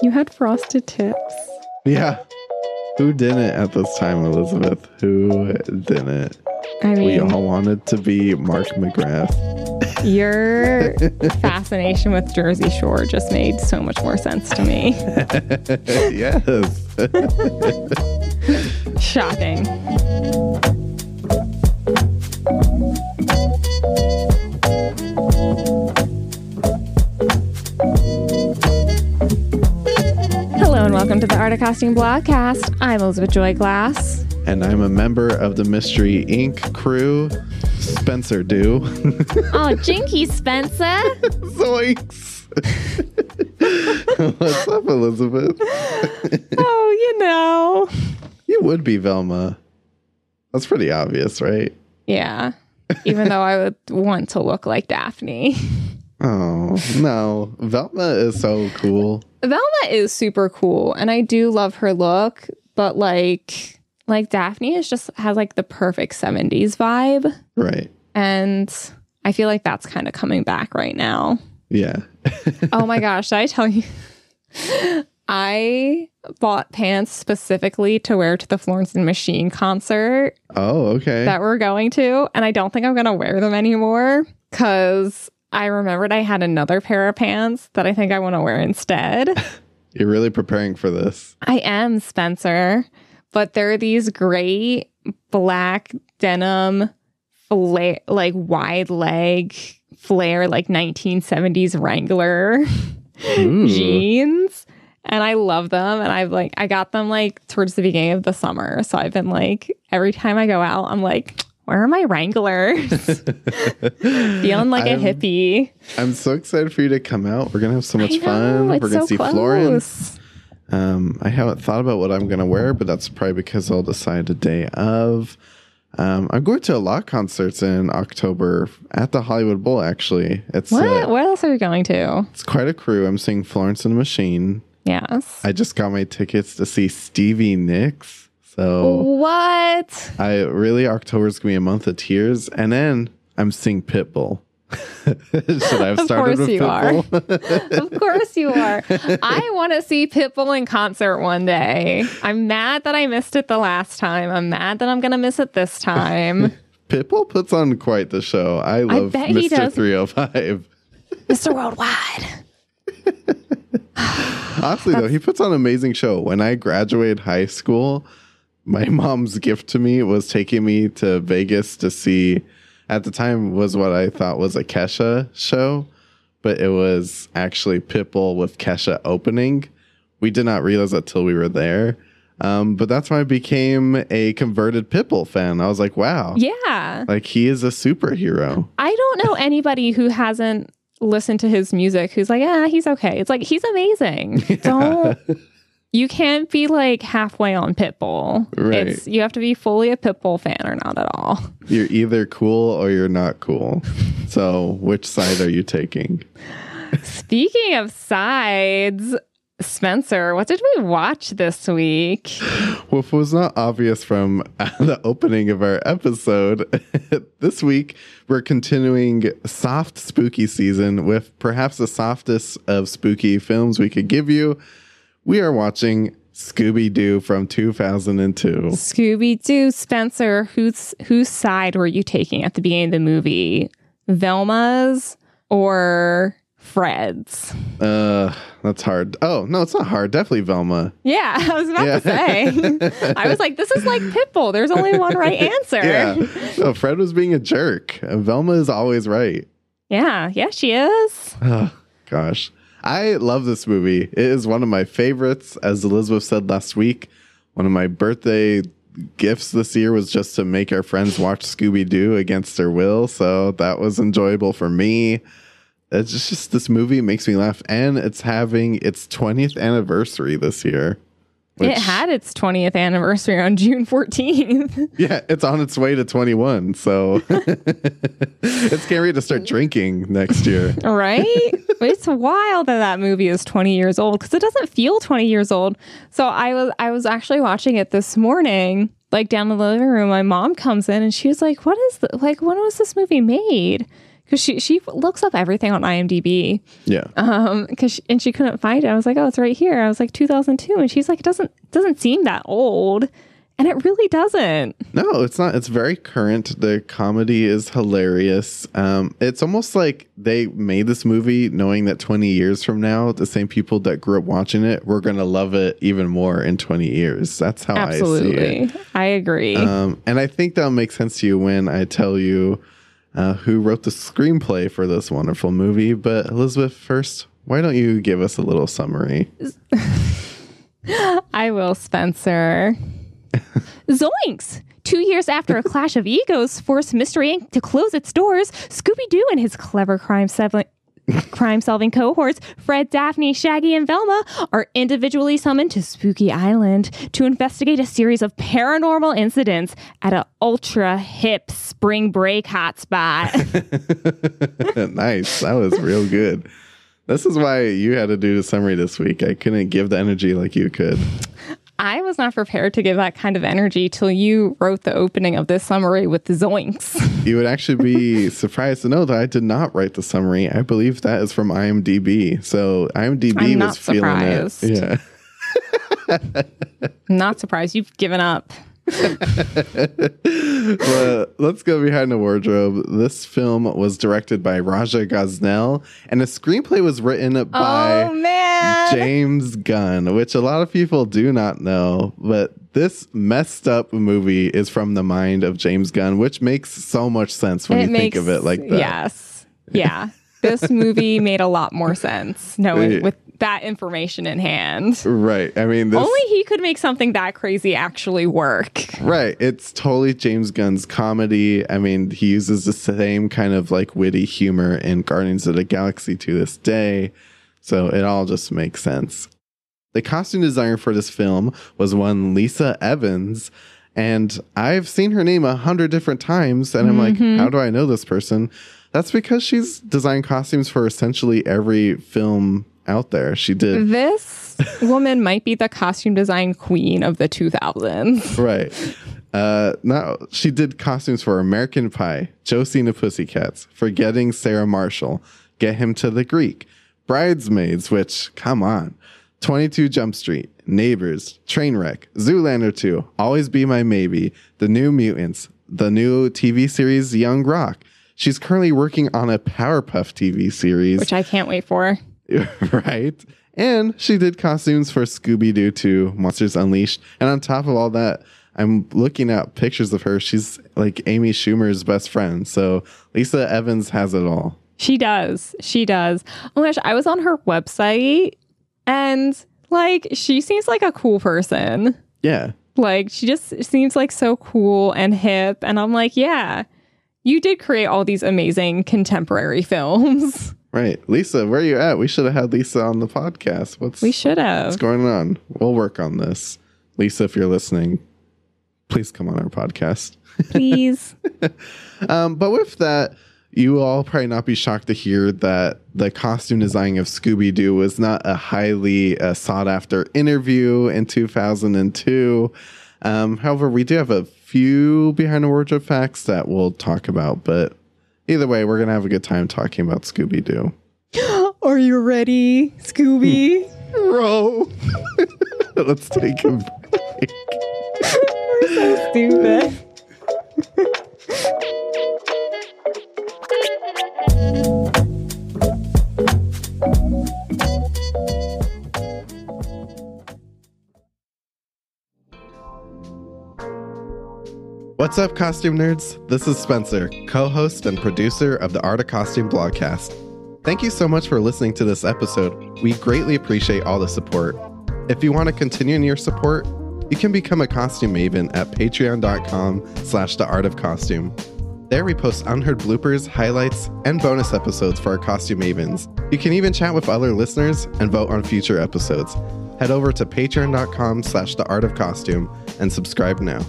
You had frosted tips. Yeah. Who didn't at this time, Elizabeth? Who didn't? I We all wanted to be Mark McGrath. Your fascination with Jersey Shore just made so much more sense to me. yes. Shocking. Hello and welcome to the Art of Costume Blogcast. I'm Elizabeth Joy Glass. and I'm a member of the Mystery Inc. crew, Spencer Do. Oh, Jinky Spencer. Zoinks. What's up, Elizabeth? Oh, you know. You would be Velma. That's pretty obvious, right? Yeah. Even though I would want to look like Daphne. Oh, no. Velma is so cool. Velma is super cool and I do love her look, but like like Daphne is just has like the perfect 70s vibe Right. And I feel like that's kind of coming back right now. Yeah. Oh my gosh, did I tell you I bought pants specifically to wear to the Florence and Machine concert Oh, okay. that we're going to and I don't think I'm going to wear them anymore cuz I remembered I had another pair of pants that I think I want to wear instead. You're really preparing for this. I am Spencer, but they're these great black denim, flare, like wide leg flare, like 1970s Wrangler jeans. And I love them. And I've like, I got them like towards the beginning of the summer. So I've been like, every time I go out, I'm like, where are my Wranglers? Feeling like a I'm- hippie. I'm so excited for you to come out. We're gonna have so much know, fun. We're gonna so see close. Florence. Um, I haven't thought about what I'm gonna wear, but that's probably because I'll decide a day of. Um, I'm going to a lot of concerts in October at the Hollywood Bowl. Actually, it's What? uh, what else are we going to? it's quite a crew. I'm seeing Florence and the Machine. Yes. I just got my tickets to see Stevie Nicks. So What? I really October's gonna be a month of tears, and then I'm seeing Pitbull. Should I have Of started course with you are. Pitbull? of course you are. I want to see Pitbull in concert one day. I'm mad that I missed it the last time. I'm mad that I'm going to miss it this time. Pitbull puts on quite the show. I love he Mr. 305. Mr. Worldwide. Honestly, though, he puts on an amazing show. When I graduated high school, my mom's gift to me was taking me to Vegas to see, at the time, was what I thought was a Kesha show, but it was actually Pitbull with Kesha opening. We did not realize that till we were there. Um, but that's when I became a converted Pitbull fan. I was like, wow, Yeah. like he is a superhero. I don't know anybody who hasn't listened to his music who's like, yeah, he's okay. It's like, he's amazing. Don't. You can't be like halfway on Pitbull. Right. It's you have to be fully a Pitbull fan or not at all. You're either cool or you're not cool. So, which side are you taking? Speaking of sides, Spencer, what did we watch this week? Well, if it was not obvious from the opening of our episode, this week we're continuing soft spooky season with perhaps the softest of spooky films we could give you. We are watching Scooby Doo from 2002. Scooby Doo, Spencer, whose whose side were you taking at the beginning of the movie? Velma's or Fred's? Uh, that's hard. Oh, no, it's not hard. Definitely Velma. Yeah, I was about Yeah. to say. I was like, this is like Pitbull. There's only one right answer. Yeah. No, Fred was being a jerk. Velma is always right. yeah, yeah, she is. Oh, gosh. I love this movie. It is one of my favorites. As Elizabeth said last week, one of my birthday gifts this year was just to make our friends watch Scooby Doo against their will. So that was enjoyable for me. It's just, just this movie makes me laugh. And it's having its 20th anniversary this year. it had its 20th anniversary on June 14th. Yeah, it's on its way to 21. So it's getting ready to start drinking next year. right? It's wild that that movie is 20 years old because it doesn't feel 20 years old. So I was I was actually watching it this morning, like down in the living room. My mom comes in and she was like, "What is the, like? When was this movie made?" Because she she looks up everything on IMDb. Yeah. Um, because and she couldn't find it. I was like, "Oh, it's right here." I was like, "2002," and she's like, "It doesn't doesn't seem that old." And it really doesn't. No, it's not. It's very current. The comedy is hilarious. Um, it's almost like they made this movie knowing that 20 years from now, the same people that grew up watching it, we're going to love it even more in 20 years. That's how I see Absolutely. it. I agree. Um, and I think that'll make sense to you when I tell you uh, who wrote the screenplay for this wonderful movie. But Elizabeth, first, why don't you give us a little summary? I will, Spencer. Zoinks! Two years after a clash of egos forced Mystery Inc. to close its doors, Scooby Doo and his clever crime solving. Crime solving cohorts, Fred, Daphne, Shaggy, and Velma, are individually summoned to Spooky Island to investigate a series of paranormal incidents at an ultra hip spring break hotspot. nice. That was real good. This is why you had to do the summary this week. I couldn't give the energy like you could. I was not prepared to give that kind of energy till you wrote the opening of this summary with the zoinks. You would actually be surprised to know that I did not write the summary. I believe that is from IMDb. So IMDb I'm not was feeling surprised. it. Yeah. not surprised you've given up. but let's go behind the wardrobe. This film was directed by Raja Gosnell, and the screenplay was written by oh man. James Gunn, which a lot of people do not know. But this messed up movie is from the mind of James Gunn, which makes so much sense when you think of it like that. Yes. Yeah. This movie made a lot more sense knowing with that information in hand. Right. I mean, this, Only he could make something that crazy actually work. Right. It's totally James Gunn's comedy. I mean, he uses the same kind of like witty humor in Guardians of the Galaxy to this day. So it all just makes sense. The costume designer for this film was one Leesa Evans. And I've seen her name a hundred different times. And I'm like, mm-hmm. how do I know this person? That's because she's designed costumes for essentially every film out there. She did This woman might be the costume design queen of the 2000s. right. Uh, now she did costumes for American Pie, Josie and the Pussycats, Forgetting Sarah Marshall, Get Him to the Greek, Bridesmaids, which come on, Twenty Two Jump Street, Neighbors, Trainwreck, Zoolander Two, Always Be My Maybe, The New Mutants, the new TV series Young Rock. She's currently working on a Powerpuff TV series Which I can't wait for. right? And she did costumes for Scooby Doo 2, Monsters Unleashed. And on top of all that, I'm looking at pictures of her. She's like Amy Schumer's best friend. So Leesa Evans has it all. She does. She does. Oh my gosh, I was on her website and like she seems like a cool person. Yeah. Like she just seems like so cool and hip. And I'm like, yeah, you did create all these amazing contemporary films. Right. Leesa, where are you at? We should have had Leesa on the podcast. What's, We should have. what's going on? We'll work on this. Leesa, if you're listening, please come on our podcast. Please. Um, but with that, you will all probably not be shocked to hear that the costume design of Scooby Doo was not a highly uh, sought after interview in 2002. Um, however, we do have a few behind the wardrobe facts that we'll talk about. But either way, we're to have a good time talking about Scooby Doo. Are you ready, Scooby? Bro, let's take a break. we're so Stupid. What's up, costume nerds? This is Spencer, co host and producer of the Art of Costume blogcast. Thank you so much for listening to this episode. We greatly appreciate all the support. If you want to continue in your support, you can become a costume maven at patreon.com slash the art of costume. There we post unheard bloopers, highlights, and bonus episodes for our costume mavens. You can even chat with other listeners and vote on future episodes. Head over to patreon.com slash the art of costume and subscribe now.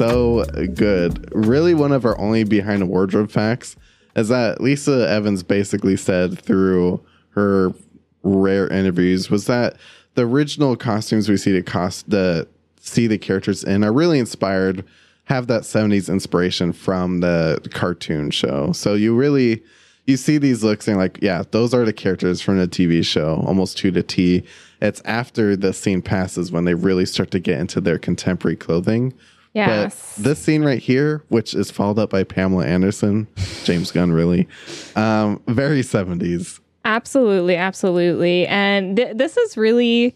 So good. Really, one of our only behind the wardrobe facts is that Leesa Evans basically said through her rare interviews was that the original costumes we see the cost the see the characters in are really inspired have that 70s inspiration from the cartoon show. So you really you see these looks and like, yeah, those are the characters from the TV show, almost two to T. It's after the scene passes when they really start to get into their contemporary clothing. Yes. But this scene right here, which is followed up by Pamela Anderson, James Gunn, really, um, very 70s. Absolutely, absolutely. And th- this is really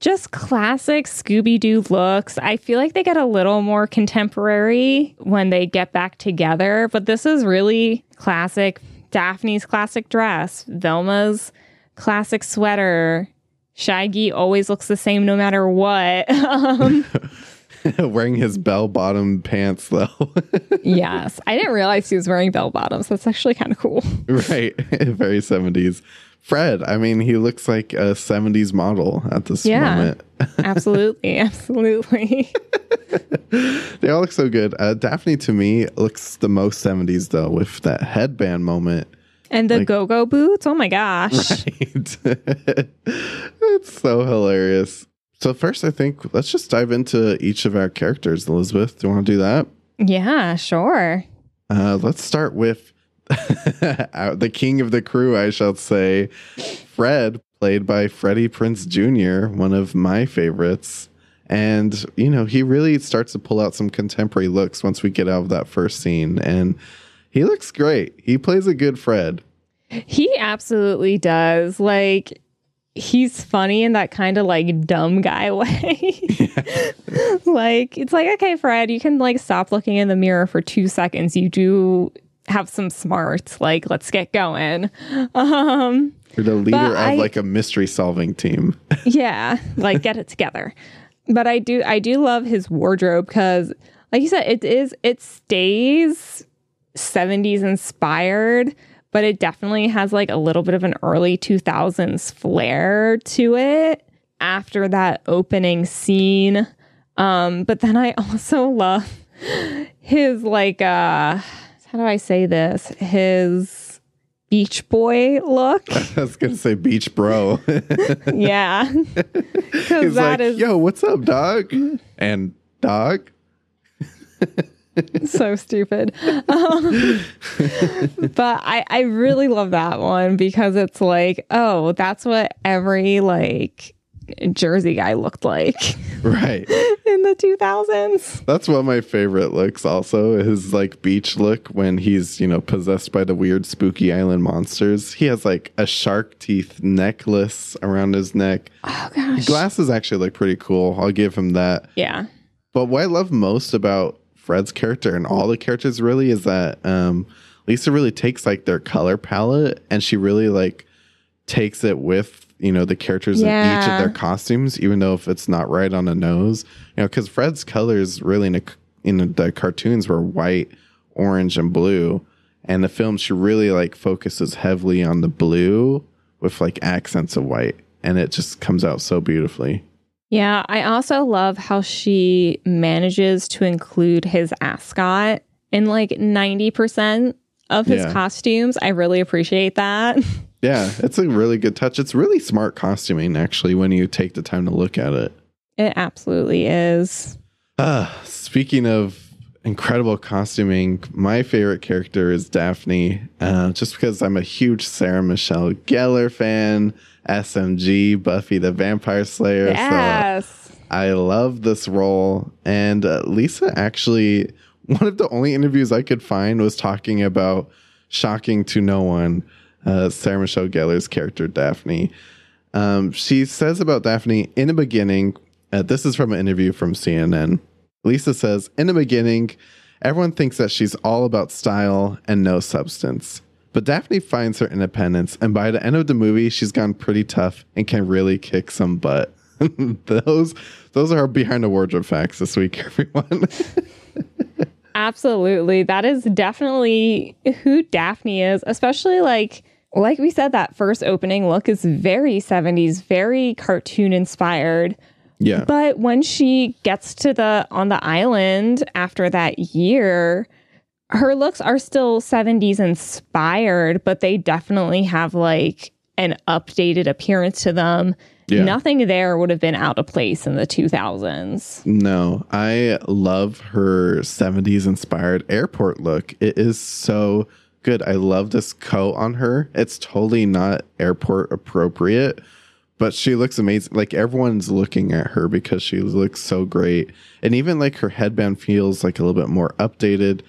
just classic Scooby Doo looks. I feel like they get a little more contemporary when they get back together, but this is really classic Daphne's classic dress, Velma's classic sweater. Shaggy always looks the same no matter what. um, wearing his bell bottom pants though. yes. I didn't realize he was wearing bell bottoms. That's actually kind of cool. right. Very 70s. Fred, I mean, he looks like a 70s model at this Yeah. moment. absolutely. Absolutely. They all look so good. Uh, Daphne, to me, looks the most 70s though, with that headband moment. And the Like- go go boots. Oh my gosh. Right. it's so hilarious. So, first, I think let's just dive into each of our characters. Elizabeth, do you want to do that? Yeah, sure. Uh, let's start with the king of the crew, I shall say, Fred, played by Freddie Prinze Jr., one of my favorites. And, you know, he really starts to pull out some contemporary looks once we get out of that first scene. And he looks great. He plays a good Fred. He absolutely does. Like, he's funny in that kind of like dumb guy way. like, it's like, okay, Fred, you can like stop looking in the mirror for two seconds. You do have some smarts. Like, let's get going. Um, You're the leader of I- like a mystery solving team. yeah, like get it together. But I do I do love his wardrobe because like you said, it is it stays 70s inspired, but it definitely has like a little bit of an early 2000s flair to it after that opening scene. Um, but then I also love his like uh how do I say this? His Beach Boy look. I was gonna say beach bro. yeah. He's that like, is yo, what's up, dog? And dog? so stupid. Um, but I, I really love that one because it's like, oh, that's what every like Jersey guy looked like Right. in the 2000s. That's one of my favorite looks also, his like beach look when he's, you know, possessed by the weird spooky island monsters. He has like a shark teeth necklace around his neck. Oh, gosh. Glasses actually look pretty cool. I'll give him that. yeah. But what I love most about Fred's character and all the characters really is that um, Leesa really takes like their color palette and she really like takes it with you know the characters in each of their costumes, even though if it's not right on the nose, you know, because Fred's colors really in, the in the cartoons were white, orange, and blue, and the film she really like focuses heavily on the blue with like accents of white, and it just comes out so beautifully. Yeah. I also love how she manages to include his ascot in like 90% of his Yeah. costumes. I really appreciate that. Yeah, it's a really good touch. It's really smart costuming, actually, when you take the time to look at it. It absolutely is. Uh, speaking of incredible costuming, my favorite character is Daphne, uh, just because I'm a huge Sarah Michelle Gellar fan, SMG, Buffy the Vampire Slayer. So Yes. I love this role. And uh, Leesa actually, one of the only interviews I could find was talking about Shocking to No One, uh, Sarah Michelle Gellar's character, Daphne. Um, she says about Daphne in the beginning, uh, this is from an interview from CNN. Leesa says, In the beginning, everyone thinks that she's all about style and no substance. But Daphne finds her independence, and by the end of the movie, she's gone pretty tough and can really kick some butt. those those are our behind the wardrobe facts this week, everyone. Absolutely. That is definitely who Daphne is, especially like like we said, that first opening look is very 70s, very cartoon inspired. Yeah. But when she gets to the on the island after that year, her looks are still 70s inspired, but they definitely have like an updated appearance to them. Yeah. Nothing there would have been out of place in the 2000s. No, I love her 70s inspired airport look. It is so good. I love this coat on her. It's totally not airport appropriate, but she looks amazing. Like everyone's looking at her because she looks so great. And even like her headband feels like a little bit more updated.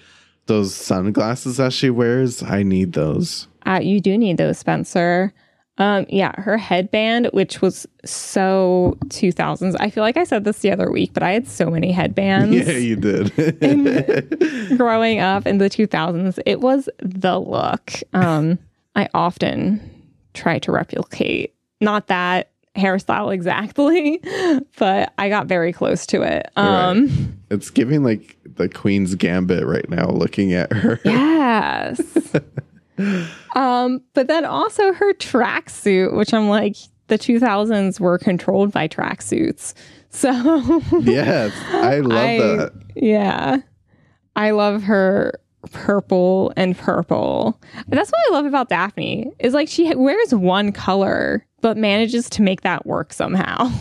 Those sunglasses that she wears, I need those. Uh, you do need those, Spencer. Um, yeah, her headband, which was so 2000s. I feel like I said this the other week, but I had so many headbands. Yeah, you did. growing up in the 2000s, it was the look. Um, I often try to replicate, not that hairstyle exactly, but I got very close to it. Um, it's giving like the Queen's Gambit right now looking at her. Yes. um, but then also her tracksuit, which I'm like, the 2000s were controlled by tracksuits. So yes, I love I- that. Yeah. I love her purple and purple. That's what I love about Daphne is like she wears one color but manages to make that work somehow.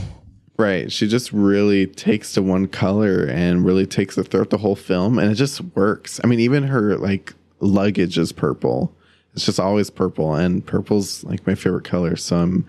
Right. She just really takes to one color and really takes it throughout the whole film and it just works. I mean, even her like luggage is purple. It's just always purple and purple's like my favorite color. So I'm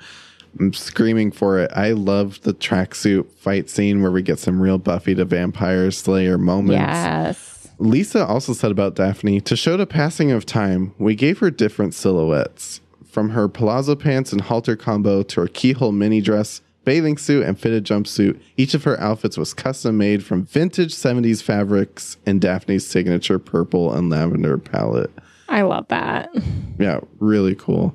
I'm screaming for it. I love the tracksuit fight scene where we get some real Buffy the Vampire Slayer moments. Yes. Leesa also said about Daphne to show the passing of time, we gave her different silhouettes. From her palazzo pants and halter combo to her keyhole mini dress, bathing suit, and fitted jumpsuit, each of her outfits was custom made from vintage 70s fabrics and Daphne's signature purple and lavender palette. I love that. Yeah, really cool.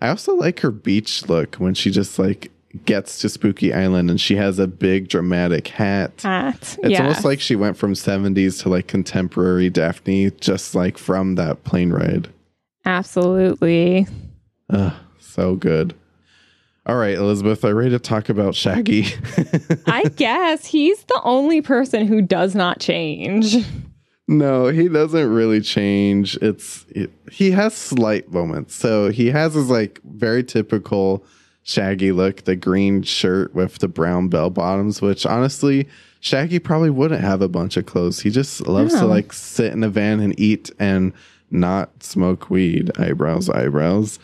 I also like her beach look when she just like gets to Spooky Island and she has a big dramatic hat. Hat. It's yes. almost like she went from 70s to like contemporary Daphne, just like from that plane ride. Absolutely. Ugh, so good. All right, Elizabeth, are ready to talk about Shaggy? I guess he's the only person who does not change. no, he doesn't really change. It's it, he has slight moments. So he has his like very typical Shaggy look, the green shirt with the brown bell bottoms, which honestly, Shaggy probably wouldn't have a bunch of clothes. He just loves to like sit in a van and eat and not smoke weed. Eyebrows, eyebrows.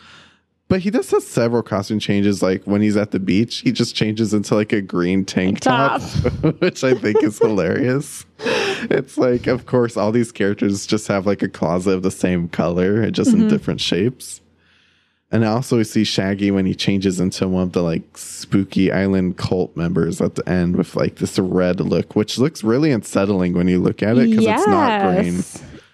But he does have several costume changes. Like when he's at the beach, he just changes into like a green tank top, which I think is hilarious. It's like, of course, all these characters just have like a closet of the same color, just in mm-hmm. different shapes. And I also, we see Shaggy when he changes into one of the like spooky island cult members at the end with like this red look, which looks really unsettling when you look at it because it's not green.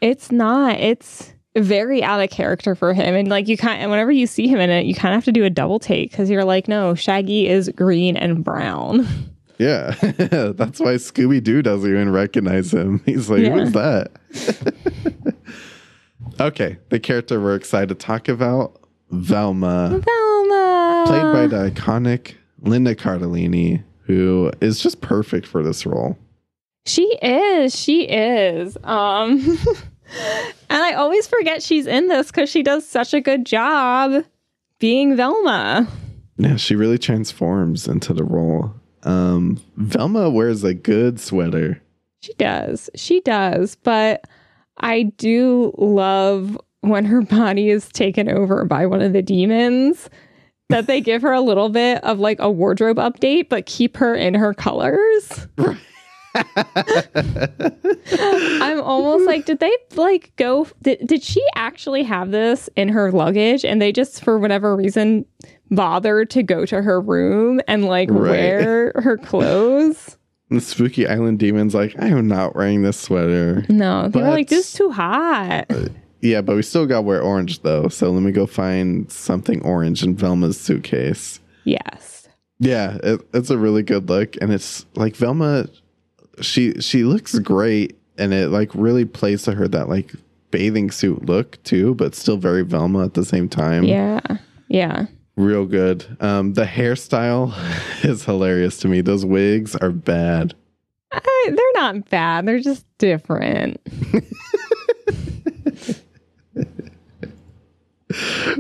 It's not. It's very out of character for him. And like you kind and whenever you see him in it, you kind of have to do a double take because you're like, no, Shaggy is green and brown. Yeah, that's why Scooby Doo doesn't even recognize him. He's like, Yeah. "Who's that?" okay, the character we're excited to talk about, Velma, Velma. played by the iconic Linda Cardellini, who is just perfect for this role. She is. She is. Um and I always forget she's in this because she does such a good job being Velma. Yeah, she really transforms into the role. Um, Velma wears a good sweater. She does. She does. But I do love when her body is taken over by one of the demons that they give her a little bit of like a wardrobe update, but keep her in her colors. I'm almost like, did they like go? Did, did she actually have this in her luggage and they just, for whatever reason, bother to go to her room and like Right. wear her clothes? The Spooky Island Demon's like, I am not wearing this sweater. No, they were like, this is too hot. Uh, Yeah, but we still got to wear orange though. So let me go find something orange in Velma's suitcase. Yes. Yeah, it, it's a really good look, and it's like Velma. She she looks great, and it like really plays to her that like bathing suit look too, but still very Velma at the same time. Yeah. Yeah. Real good. Um, the hairstyle is hilarious to me. Those wigs are bad. I, they're not bad. They're just different.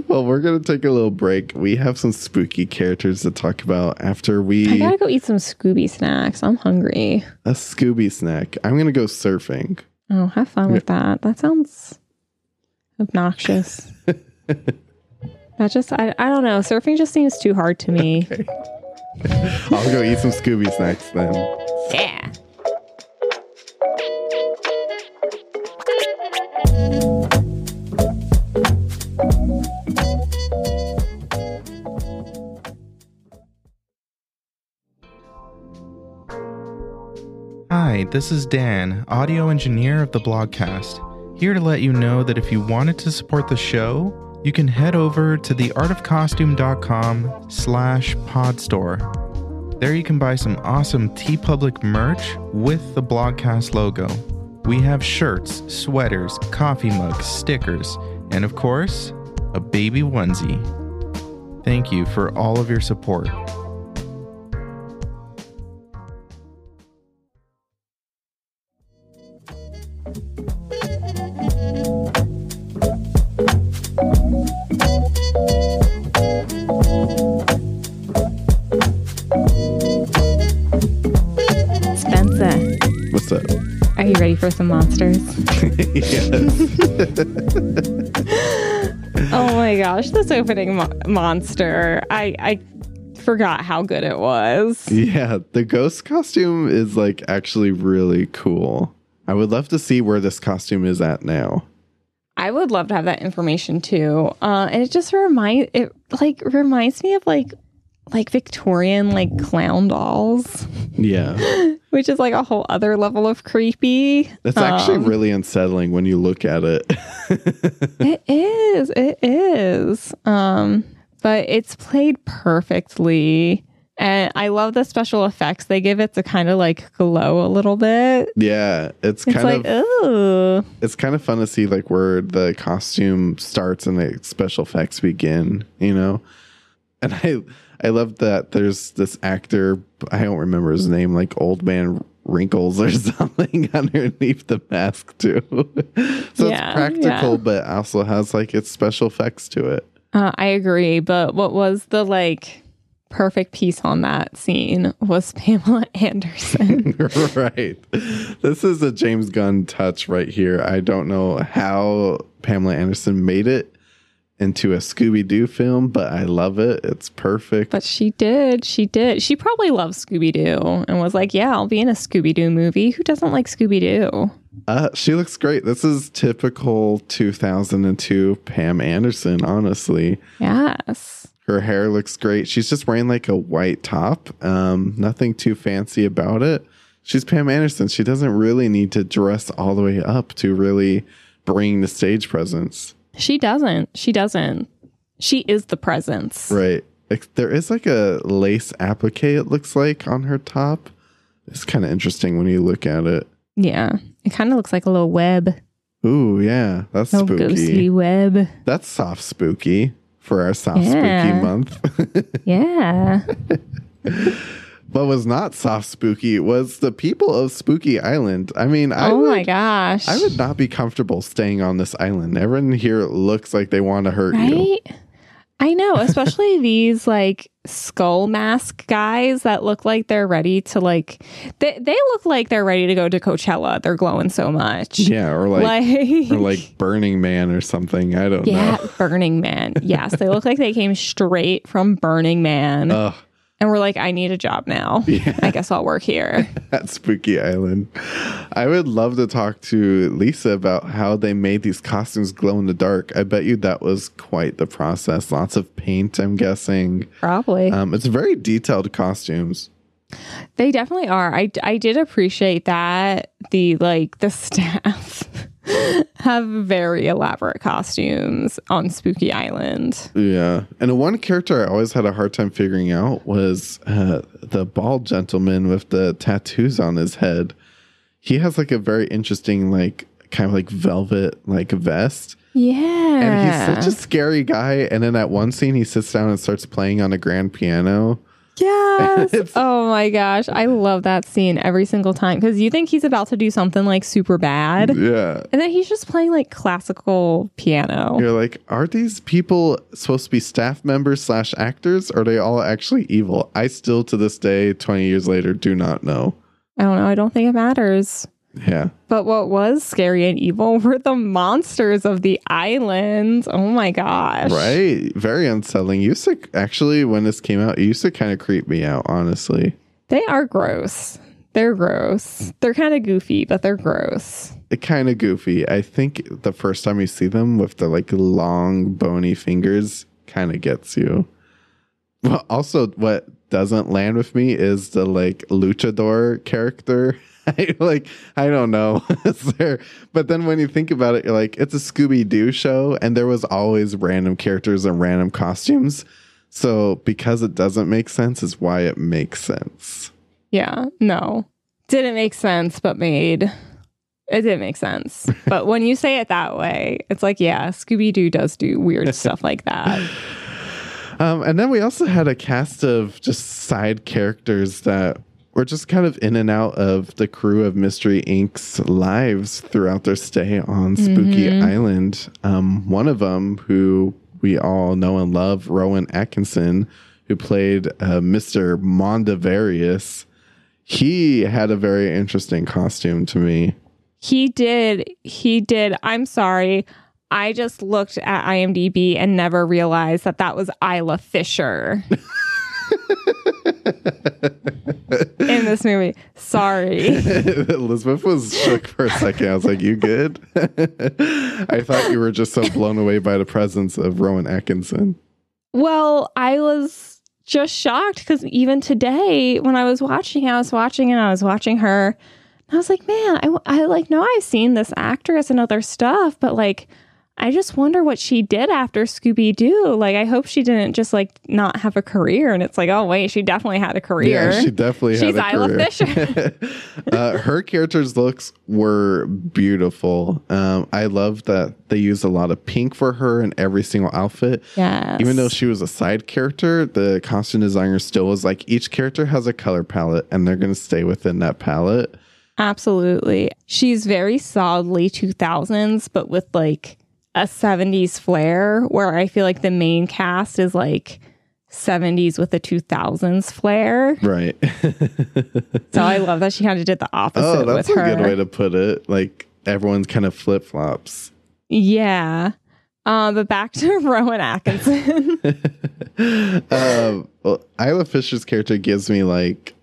Well, we're gonna take a little break. We have some spooky characters to talk about after we. I gotta go eat some Scooby snacks. I'm hungry. a Scooby snack. I'm gonna go surfing. Oh, have fun with that. That sounds obnoxious. that just, I, I don't know. Surfing just seems too hard to me. I'll go eat some Scooby snacks then. Yeah. This is Dan, audio engineer of the Blogcast, here to let you know that if you wanted to support the show, you can head over to theartofcostume.com slash podstore. There you can buy some awesome TeePublic merch with the Blogcast logo. We have shirts, sweaters, coffee mugs, stickers, and of course, a baby onesie. Thank you for all of your support. Monsters? Oh my gosh, this opening mo- monster. I, I forgot how good it was. Yeah, the ghost costume is like actually really cool. I would love to see where this costume is at now. I would love to have that information too. Uh, and it just remind it like reminds me of like like Victorian like clown dolls, Yeah. which is like a whole other level of creepy. That's actually Um, really unsettling when you look at it. It is. It is. Um, but it's played perfectly. And I love the special effects they give it to kind of like glow a little bit. yeah, it's It's kind like, of oh, it's kind of fun to see like where the costume starts and the special effects begin, you know. And I I love that there's this actor I don't remember his name, like Old Man Wrinkles or something underneath the mask too. so Yeah, it's practical, yeah. but also has like its special effects to it. Uh, I agree, but what was the like perfect piece on that scene was Pamela Anderson. right. This is a James Gunn touch right here. I don't know how Pamela Anderson made it into a Scooby Doo film, but I love it. It's perfect. but she did. She did. She probably loves Scooby Doo and was like, yeah, I'll be in a Scooby Doo movie. Who doesn't like Scooby Doo? Uh, she looks great. This is typical 2002 Pam Anderson, honestly. Yes. Her hair looks great. She's just wearing like a white top. Um, nothing too fancy about it. She's Pam Anderson. She doesn't really need to dress all the way up to really bring the stage presence. She doesn't. She doesn't. She is the presence. Right. There is like a lace applique, it looks like, on her top. It's kind of interesting when you look at it. Yeah. It kind of looks like a little web. Ooh, yeah. That's Little spooky. ghostly web. That's soft spooky for our soft Yeah. spooky month. Yeah. what was not soft spooky was the people of Spooky Island. I mean, I oh would, my gosh. I would not be comfortable staying on this island. Everyone here looks like they want to hurt you. Right? I know, especially these like skull mask guys that look like they're ready to like they they look like they're ready to go to Coachella. They're glowing so much. Yeah, or like, Like, or like Burning Man or something. I don't yeah, know. Yeah, Burning Man. Yes, they look like they came straight from Burning Man. Ugh, and we're like, I need a job now. I guess I'll work here. at Spooky Island. I would love to talk to Leesa about how they made these costumes glow in the dark. I bet you that was quite the process. Lots of paint, I'm guessing. Probably. Um, it's very detailed costumes. They definitely are. I, I did appreciate that the like the staff have very elaborate costumes on Spooky Island. Yeah. And the one character I always had a hard time figuring out was uh, the bald gentleman with the tattoos on his head. He has like a very interesting, like, kind of like velvet like vest. Yeah. And he's such a scary guy. And then at one scene, he sits down and starts playing on a grand piano. Yes. Oh my gosh. I love that scene every single time because you think he's about to do something like super bad. Yeah. And then he's just playing like classical piano. You're like, are these people supposed to be staff members slash actors? Or are they all actually evil? I still, to this day, 20 years later, do not know. I don't know. I don't think it matters. Yeah. But what was scary and evil were the monsters of the island. Oh my gosh. Right. Very unsettling. Used to actually, when this came out, it used to kind of creep me out, honestly. They are gross. They're gross. They're kind of goofy, but they're gross. It kind of goofy. I think the first time you see them with the like long bony fingers kind of gets you. Well, also what doesn't land with me is the like luchador character. I like I don't know. There but then when you think about it, you're like, it's a Scooby Doo show, and there was always random characters and random costumes. So because it doesn't make sense is why it makes sense. Yeah. No. Didn't make sense, but made. It didn't make sense. But when you say it that way, it's like, yeah, Scooby Doo does do weird stuff like that. Um, and then we also had a cast of just side characters that were just kind of in and out of the crew of Mystery Inc.'s lives throughout their stay on Spooky Island. Um, one of them, who we all know and love, Rowan Atkinson, who played uh, Mr. Mondavarious, he had a very interesting costume to me. He did. He did. I'm sorry. I just looked at IMDb and never realized that that was Isla Fisher in this movie. Sorry. Elizabeth was shook for a second. I was like, "You good?" I thought you were just so blown away by the presence of Rowan Atkinson. Well, I was just shocked because even today, when I was watching, I was watching and I was watching her. And I was like, man, I, I like know I've seen this actress and other stuff, but like, I just wonder what she did after Scooby Doo. Like, I hope she didn't just like not have a career. And it's like, oh wait, she definitely had a career. Yeah, she definitely She's had a Isla career. Fisher. uh, her character's looks were beautiful. Um, I love that they used a lot of pink for her in every single outfit. yes. Even though she was a side character, the costume designer still was like, each character has a color palette, and they're going to stay within that palette. Absolutely. She's very solidly 2000s, but with like a 70s flair, where I feel like the main cast is like 70s with a 2000s flair. Right. So I love that she kind of did the opposite oh, that's a her. good way to put it. Like everyone's kind of flip flops. yeah. Um, but back to Rowan Atkinson. um, well, Isla Fisher's character gives me like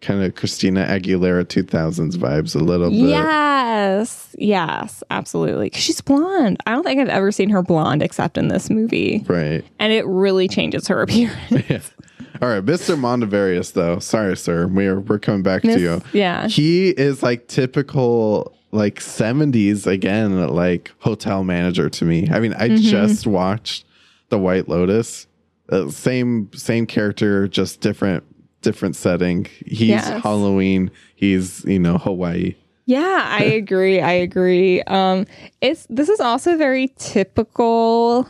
kind of Christina Aguilera 2000s vibes a little bit. yes. Yes, absolutely. 'Cause she's blonde. I don't think I've ever seen her blonde except in this movie. Right. And it really changes her appearance. All right, Mr. Mondavarious, though. Sorry, sir. We're we're coming back to you. yeah. He is like typical like 70s again, like hotel manager to me. I mean, I Mm-hmm. just watched The White Lotus. Uh, same same character, just different different setting. He's Yes. Halloween. He's, you know, Hawaii. Yeah, I agree. I agree. Um it's this is also very typical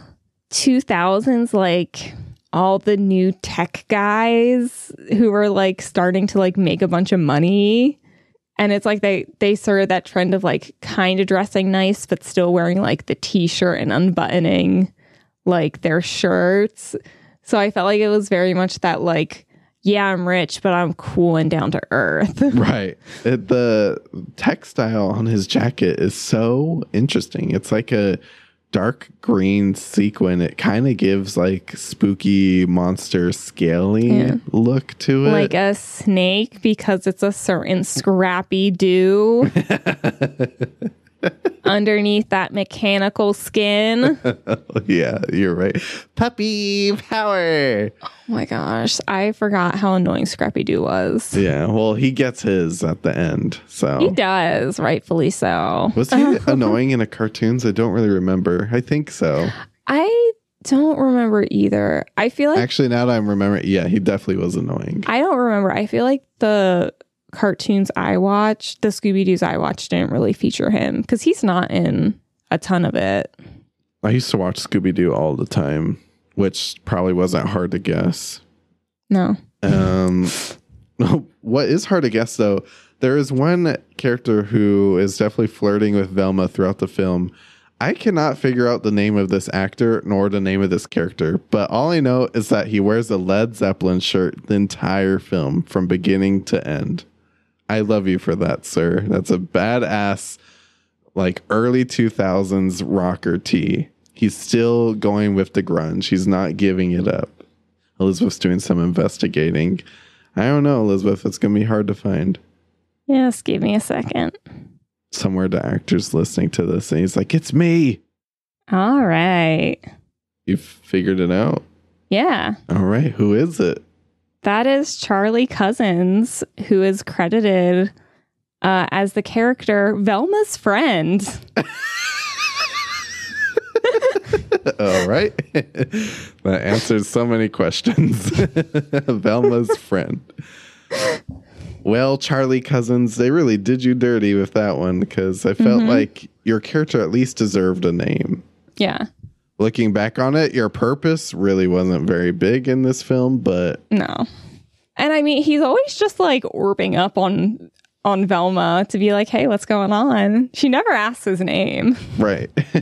2000s like all the new tech guys who are like starting to like make a bunch of money and it's like they they sort of that trend of like kind of dressing nice but still wearing like the t-shirt and unbuttoning like their shirts. So I felt like it was very much that like yeah, I'm rich, but I'm cool and down to earth. Right. It, the textile on his jacket is so interesting. It's like a dark green sequin. It kind of gives like spooky monster scaly Yeah. look to it. like a snake because it's a certain Scrappy Doo underneath that mechanical skin. Yeah, you're right. Puppy power. Oh my gosh, I forgot how annoying Scrappy Doo was. Yeah, well, he gets his at the end. So He does, rightfully so. was he annoying in a cartoons? I don't really remember. I think so. I don't remember either. I feel like Actually, now that I'm remembering, yeah, he definitely was annoying. I don't remember. I feel like the cartoons I watched, the Scooby Doo's I watched didn't really feature him because he's not in a ton of it. I used to watch Scooby Doo all the time, which probably wasn't hard to guess. No. Um, what is hard to guess though, there is one character who is definitely flirting with Velma throughout the film. I cannot figure out the name of this actor nor the name of this character, but all I know is that he wears a Led Zeppelin shirt the entire film from beginning to end. I love you for that, sir. That's a badass, like early 2000s rocker tee. He's still going with the grunge, he's not giving it up. Elizabeth's doing some investigating. I don't know, Elizabeth. It's going to be hard to find. Yes, give me a second. Somewhere the actor's listening to this and he's like, It's me. All right. You figured it out. Yeah. All right. Who is it? That is Charlie Cousins, who is credited uh, as the character Velma's friend. All right. that answers so many questions. Velma's friend. Well, Charlie Cousins, they really did you dirty with that one because I felt like your character at least deserved a name. Yeah. Looking back on it, your purpose really wasn't very big in this film, but No. And I mean, he's always just like orbing up on on Velma to be like, "Hey, what's going on?" She never asks his name. right.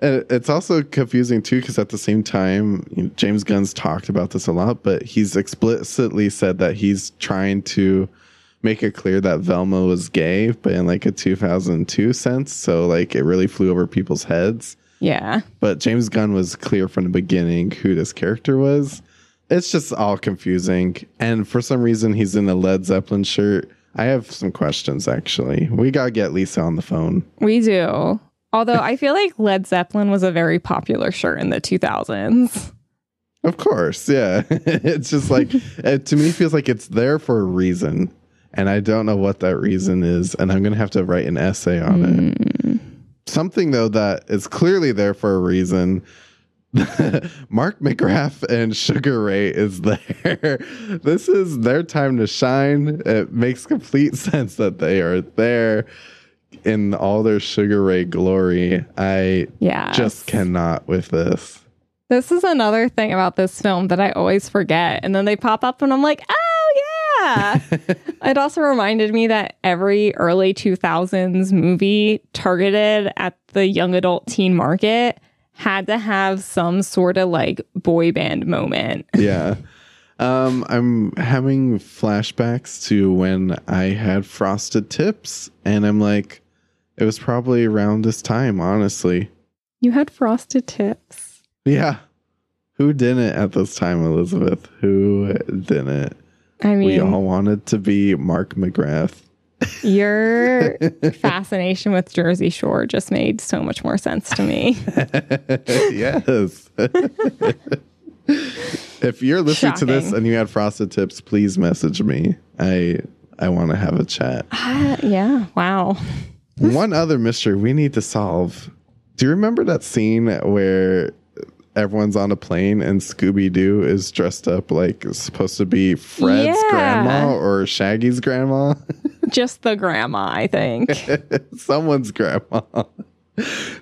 and it's also confusing too because at the same time, you know, James Gunn's talked about this a lot, but he's explicitly said that he's trying to make it clear that Velma was gay, but in like a 2002 sense. So like it really flew over people's heads. Yeah. But James Gunn was clear from the beginning who this character was. It's just all confusing. And for some reason, he's in a Led Zeppelin shirt. I have some questions actually. We got to get Leesa on the phone. We do. Although I feel like Led Zeppelin was a very popular shirt in the 2000s. Of course. Yeah. it's just like, it, to me, it feels like it's there for a reason. And I don't know what that reason is. And I'm going to have to write an essay on it. Mm. Something, though, that is clearly there for a reason. Mark McGrath and Sugar Ray is there. This is their time to shine. It makes complete sense that they are there in all their Sugar Ray glory. I Yeah. just cannot with this. This is another thing about this film that I always forget. And then they pop up and I'm like, oh, yeah. it also reminded me that every early 2000s movie targeted at the young adult teen market had to have some sort of like boy band moment. yeah. Um, I'm having flashbacks to when I had frosted tips, and I'm like, it was probably around this time, honestly. You had frosted tips. Yeah. Who didn't at this time, Elizabeth? Who didn't? I mean, we all wanted to be Mark McGrath. your fascination with Jersey Shore just made so much more sense to me. yes. if you're listening to this and you had frosted tips, please message me. I I want to have a chat. Ah, yeah. Wow. One other mystery we need to solve. Do you remember that scene where everyone's on a plane and Scooby Doo is dressed up like supposed to be Fred's Yeah. grandma or Shaggy's grandma? Just the grandma, I think. Someone's grandma.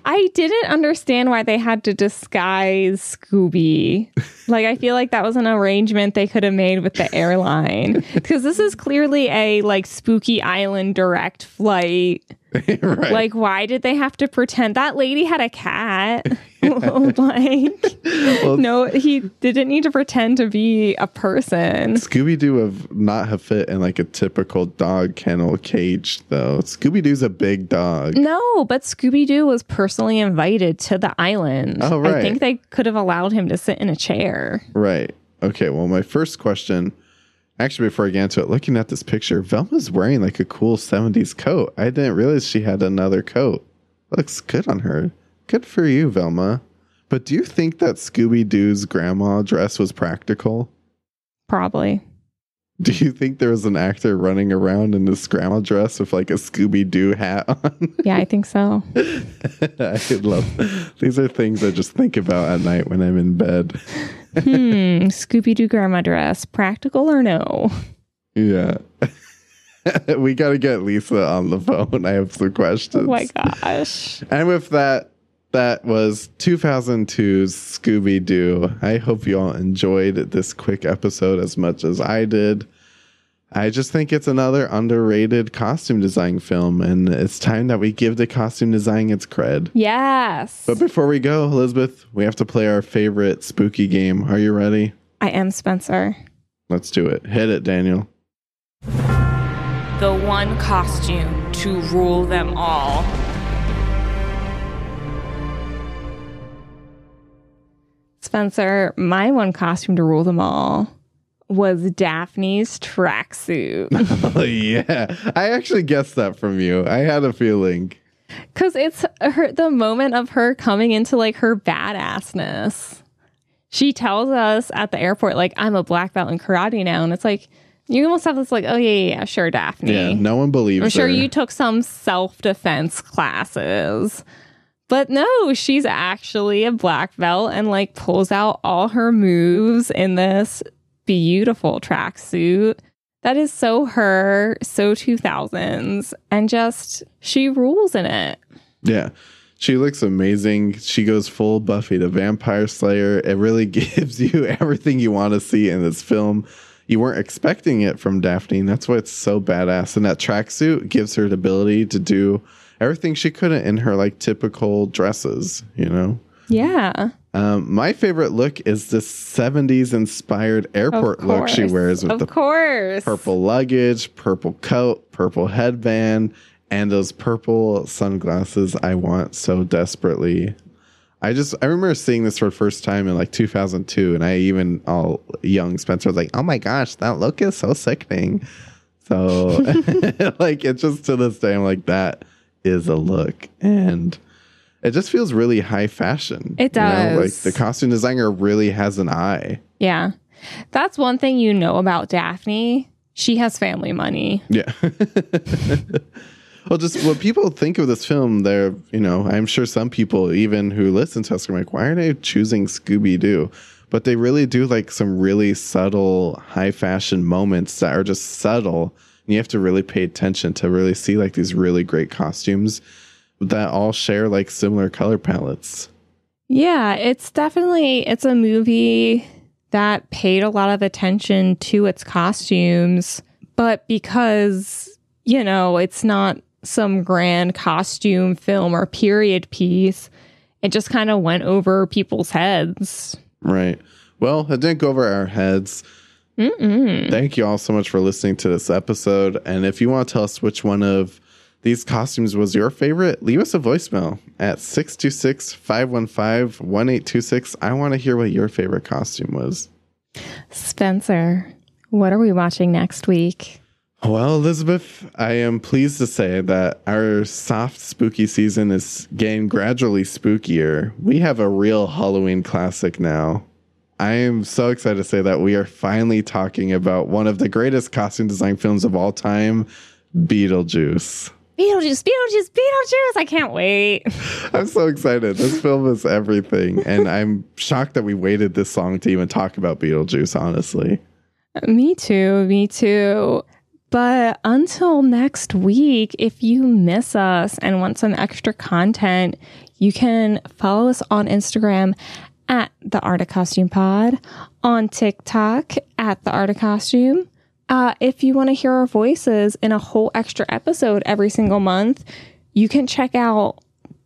I didn't understand why they had to disguise Scooby. Like, I feel like that was an arrangement they could have made with the airline because this is clearly a like spooky island direct flight. right. Like, why did they have to pretend that lady had a cat? like, no, he didn't need to pretend to be a person. Scooby Doo have not have fit in like a typical dog kennel cage though. Scooby Doo's a big dog. No, but Scooby Doo was personally invited to the island. Oh, I think they could have allowed him to sit in a chair. Right. Okay. Well, my first question, actually, before I get into it, looking at this picture, Velma's wearing like a cool 70s coat. I didn't realize she had another coat. Looks good on her. Good for you, Velma. But do you think that Scooby Doo's grandma dress was practical? Probably. Do you think there was an actor running around in this grandma dress with like a Scooby Doo hat on? Yeah, I think so. I love these are things I just think about at night when I'm in bed. hmm. Scooby Doo grandma dress, practical or no? Yeah. we got to get Leesa on the phone. I have some questions. Oh my gosh. And with that, that was 2002's Scooby Doo. I hope you all enjoyed this quick episode as much as I did. I just think it's another underrated costume design film, and it's time that we give the costume design its cred. Yes. But before we go, Elizabeth, we have to play our favorite spooky game. Are you ready? I am Spencer. Let's do it. Hit it, Daniel. The one costume to rule them all. Spencer, my one costume to rule them all was Daphne's tracksuit. Oh, yeah. I actually guessed that from you. I had a feeling. Cause it's her the moment of her coming into like her badassness. She tells us at the airport, like, I'm a black belt in karate now. And it's like, you almost have this like, oh yeah, yeah, sure, Daphne. Yeah, no one believes I'm sure her. you took some self-defense classes. But no, she's actually a black belt and like pulls out all her moves in this beautiful tracksuit. That is so her, so 2000s. And just, she rules in it. Yeah. She looks amazing. She goes full Buffy the Vampire Slayer. It really gives you everything you want to see in this film. You weren't expecting it from Daphne. And that's why it's so badass. And that tracksuit gives her the ability to do everything she couldn't in her like typical dresses, you know? Yeah. Um, my favorite look is this 70s inspired airport look she wears with of the course. purple luggage, purple coat, purple headband, and those purple sunglasses I want so desperately. I just I remember seeing this for the first time in like 2002, and I even all young Spencer was like, "Oh my gosh, that look is so sickening." So like it's just to this day, I'm like, that is a look, and it just feels really high fashion. It you know? Like the costume designer really has an eye. Yeah. That's one thing you know about Daphne. She has family money. Yeah. well, just when people think of this film, they're, you know, I'm sure some people, even who listen to us, are like, why are they choosing Scooby Doo? But they really do like some really subtle, high fashion moments that are just subtle. And you have to really pay attention to really see like these really great costumes that all share like similar color palettes. Yeah, it's definitely it's a movie that paid a lot of attention to its costumes, but because, you know, it's not some grand costume film or period piece, it just kind of went over people's heads. Right. Well, it didn't go over our heads. Mm-mm. Thank you all so much for listening to this episode. And if you want to tell us which one of these costumes was your favorite, leave us a voicemail at 626 515 1826. I want to hear what your favorite costume was. Spencer, what are we watching next week? Well, Elizabeth, I am pleased to say that our soft spooky season is getting gradually spookier. We have a real Halloween classic now. I am so excited to say that we are finally talking about one of the greatest costume design films of all time, Beetlejuice. Beetlejuice, Beetlejuice, Beetlejuice. I can't wait. I'm so excited. This film is everything. And I'm shocked that we waited this long to even talk about Beetlejuice, honestly. Me too. Me too. But until next week, if you miss us and want some extra content, you can follow us on Instagram at the Art of Costume Pod, on TikTok at the Art of Costume. Uh, if you want to hear our voices in a whole extra episode every single month, you can check out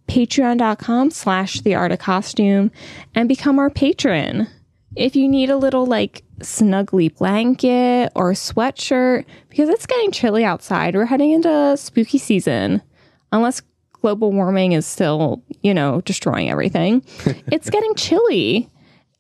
patreon.com slash the art of costume and become our patron. If you need a little like snuggly blanket or sweatshirt, because it's getting chilly outside, we're heading into spooky season. Unless global warming is still, you know, destroying everything, it's getting chilly.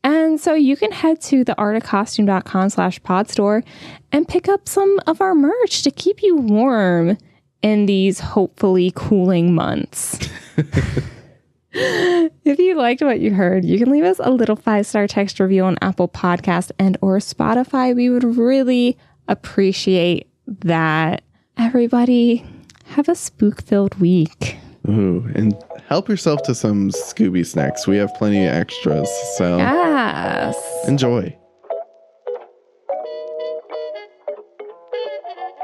And so you can head to theartofcostume.com slash pod store and pick up some of our merch to keep you warm in these hopefully cooling months. if you liked what you heard, you can leave us a little five-star text review on Apple Podcast and or Spotify. We would really appreciate that. Everybody, have a spook-filled week. Ooh, and help yourself to some Scooby snacks. We have plenty of extras. So Yes. enjoy.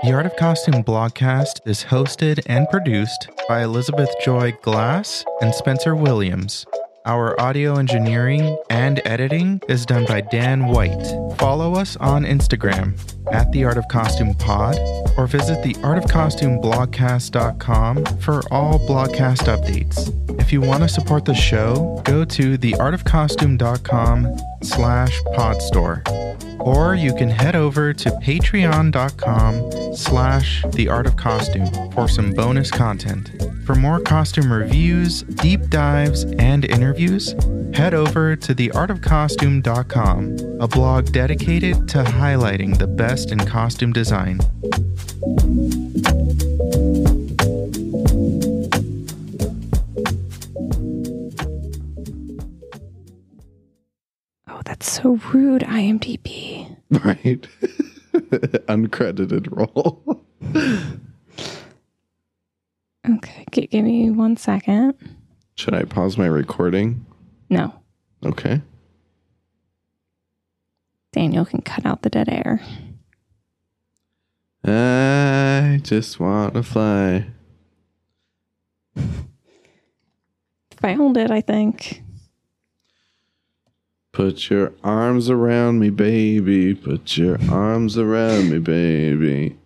The Art of Costume blogcast is hosted and produced by Elizabeth Joy Glass and Spencer Williams. Our audio engineering and editing is done by Dan White. Follow us on Instagram at The Art of Costume Pod or visit the artofcostumeblogcast.com for all blogcast updates. If you want to support the show, go to theartofcostume.com slash podstore or you can head over to patreon.com slash the art of costume for some bonus content. For more costume reviews deep dives and interviews head over to theartofcostume.com a blog dedicated to highlighting the best in costume design so rude, IMDb. Right. Uncredited role. Okay, g- give me one second. Should I pause my recording? No, Okay. Daniel can cut out the dead air. I just want to fly. Found it, I think. Put your arms around me, baby. Put your arms around me, baby.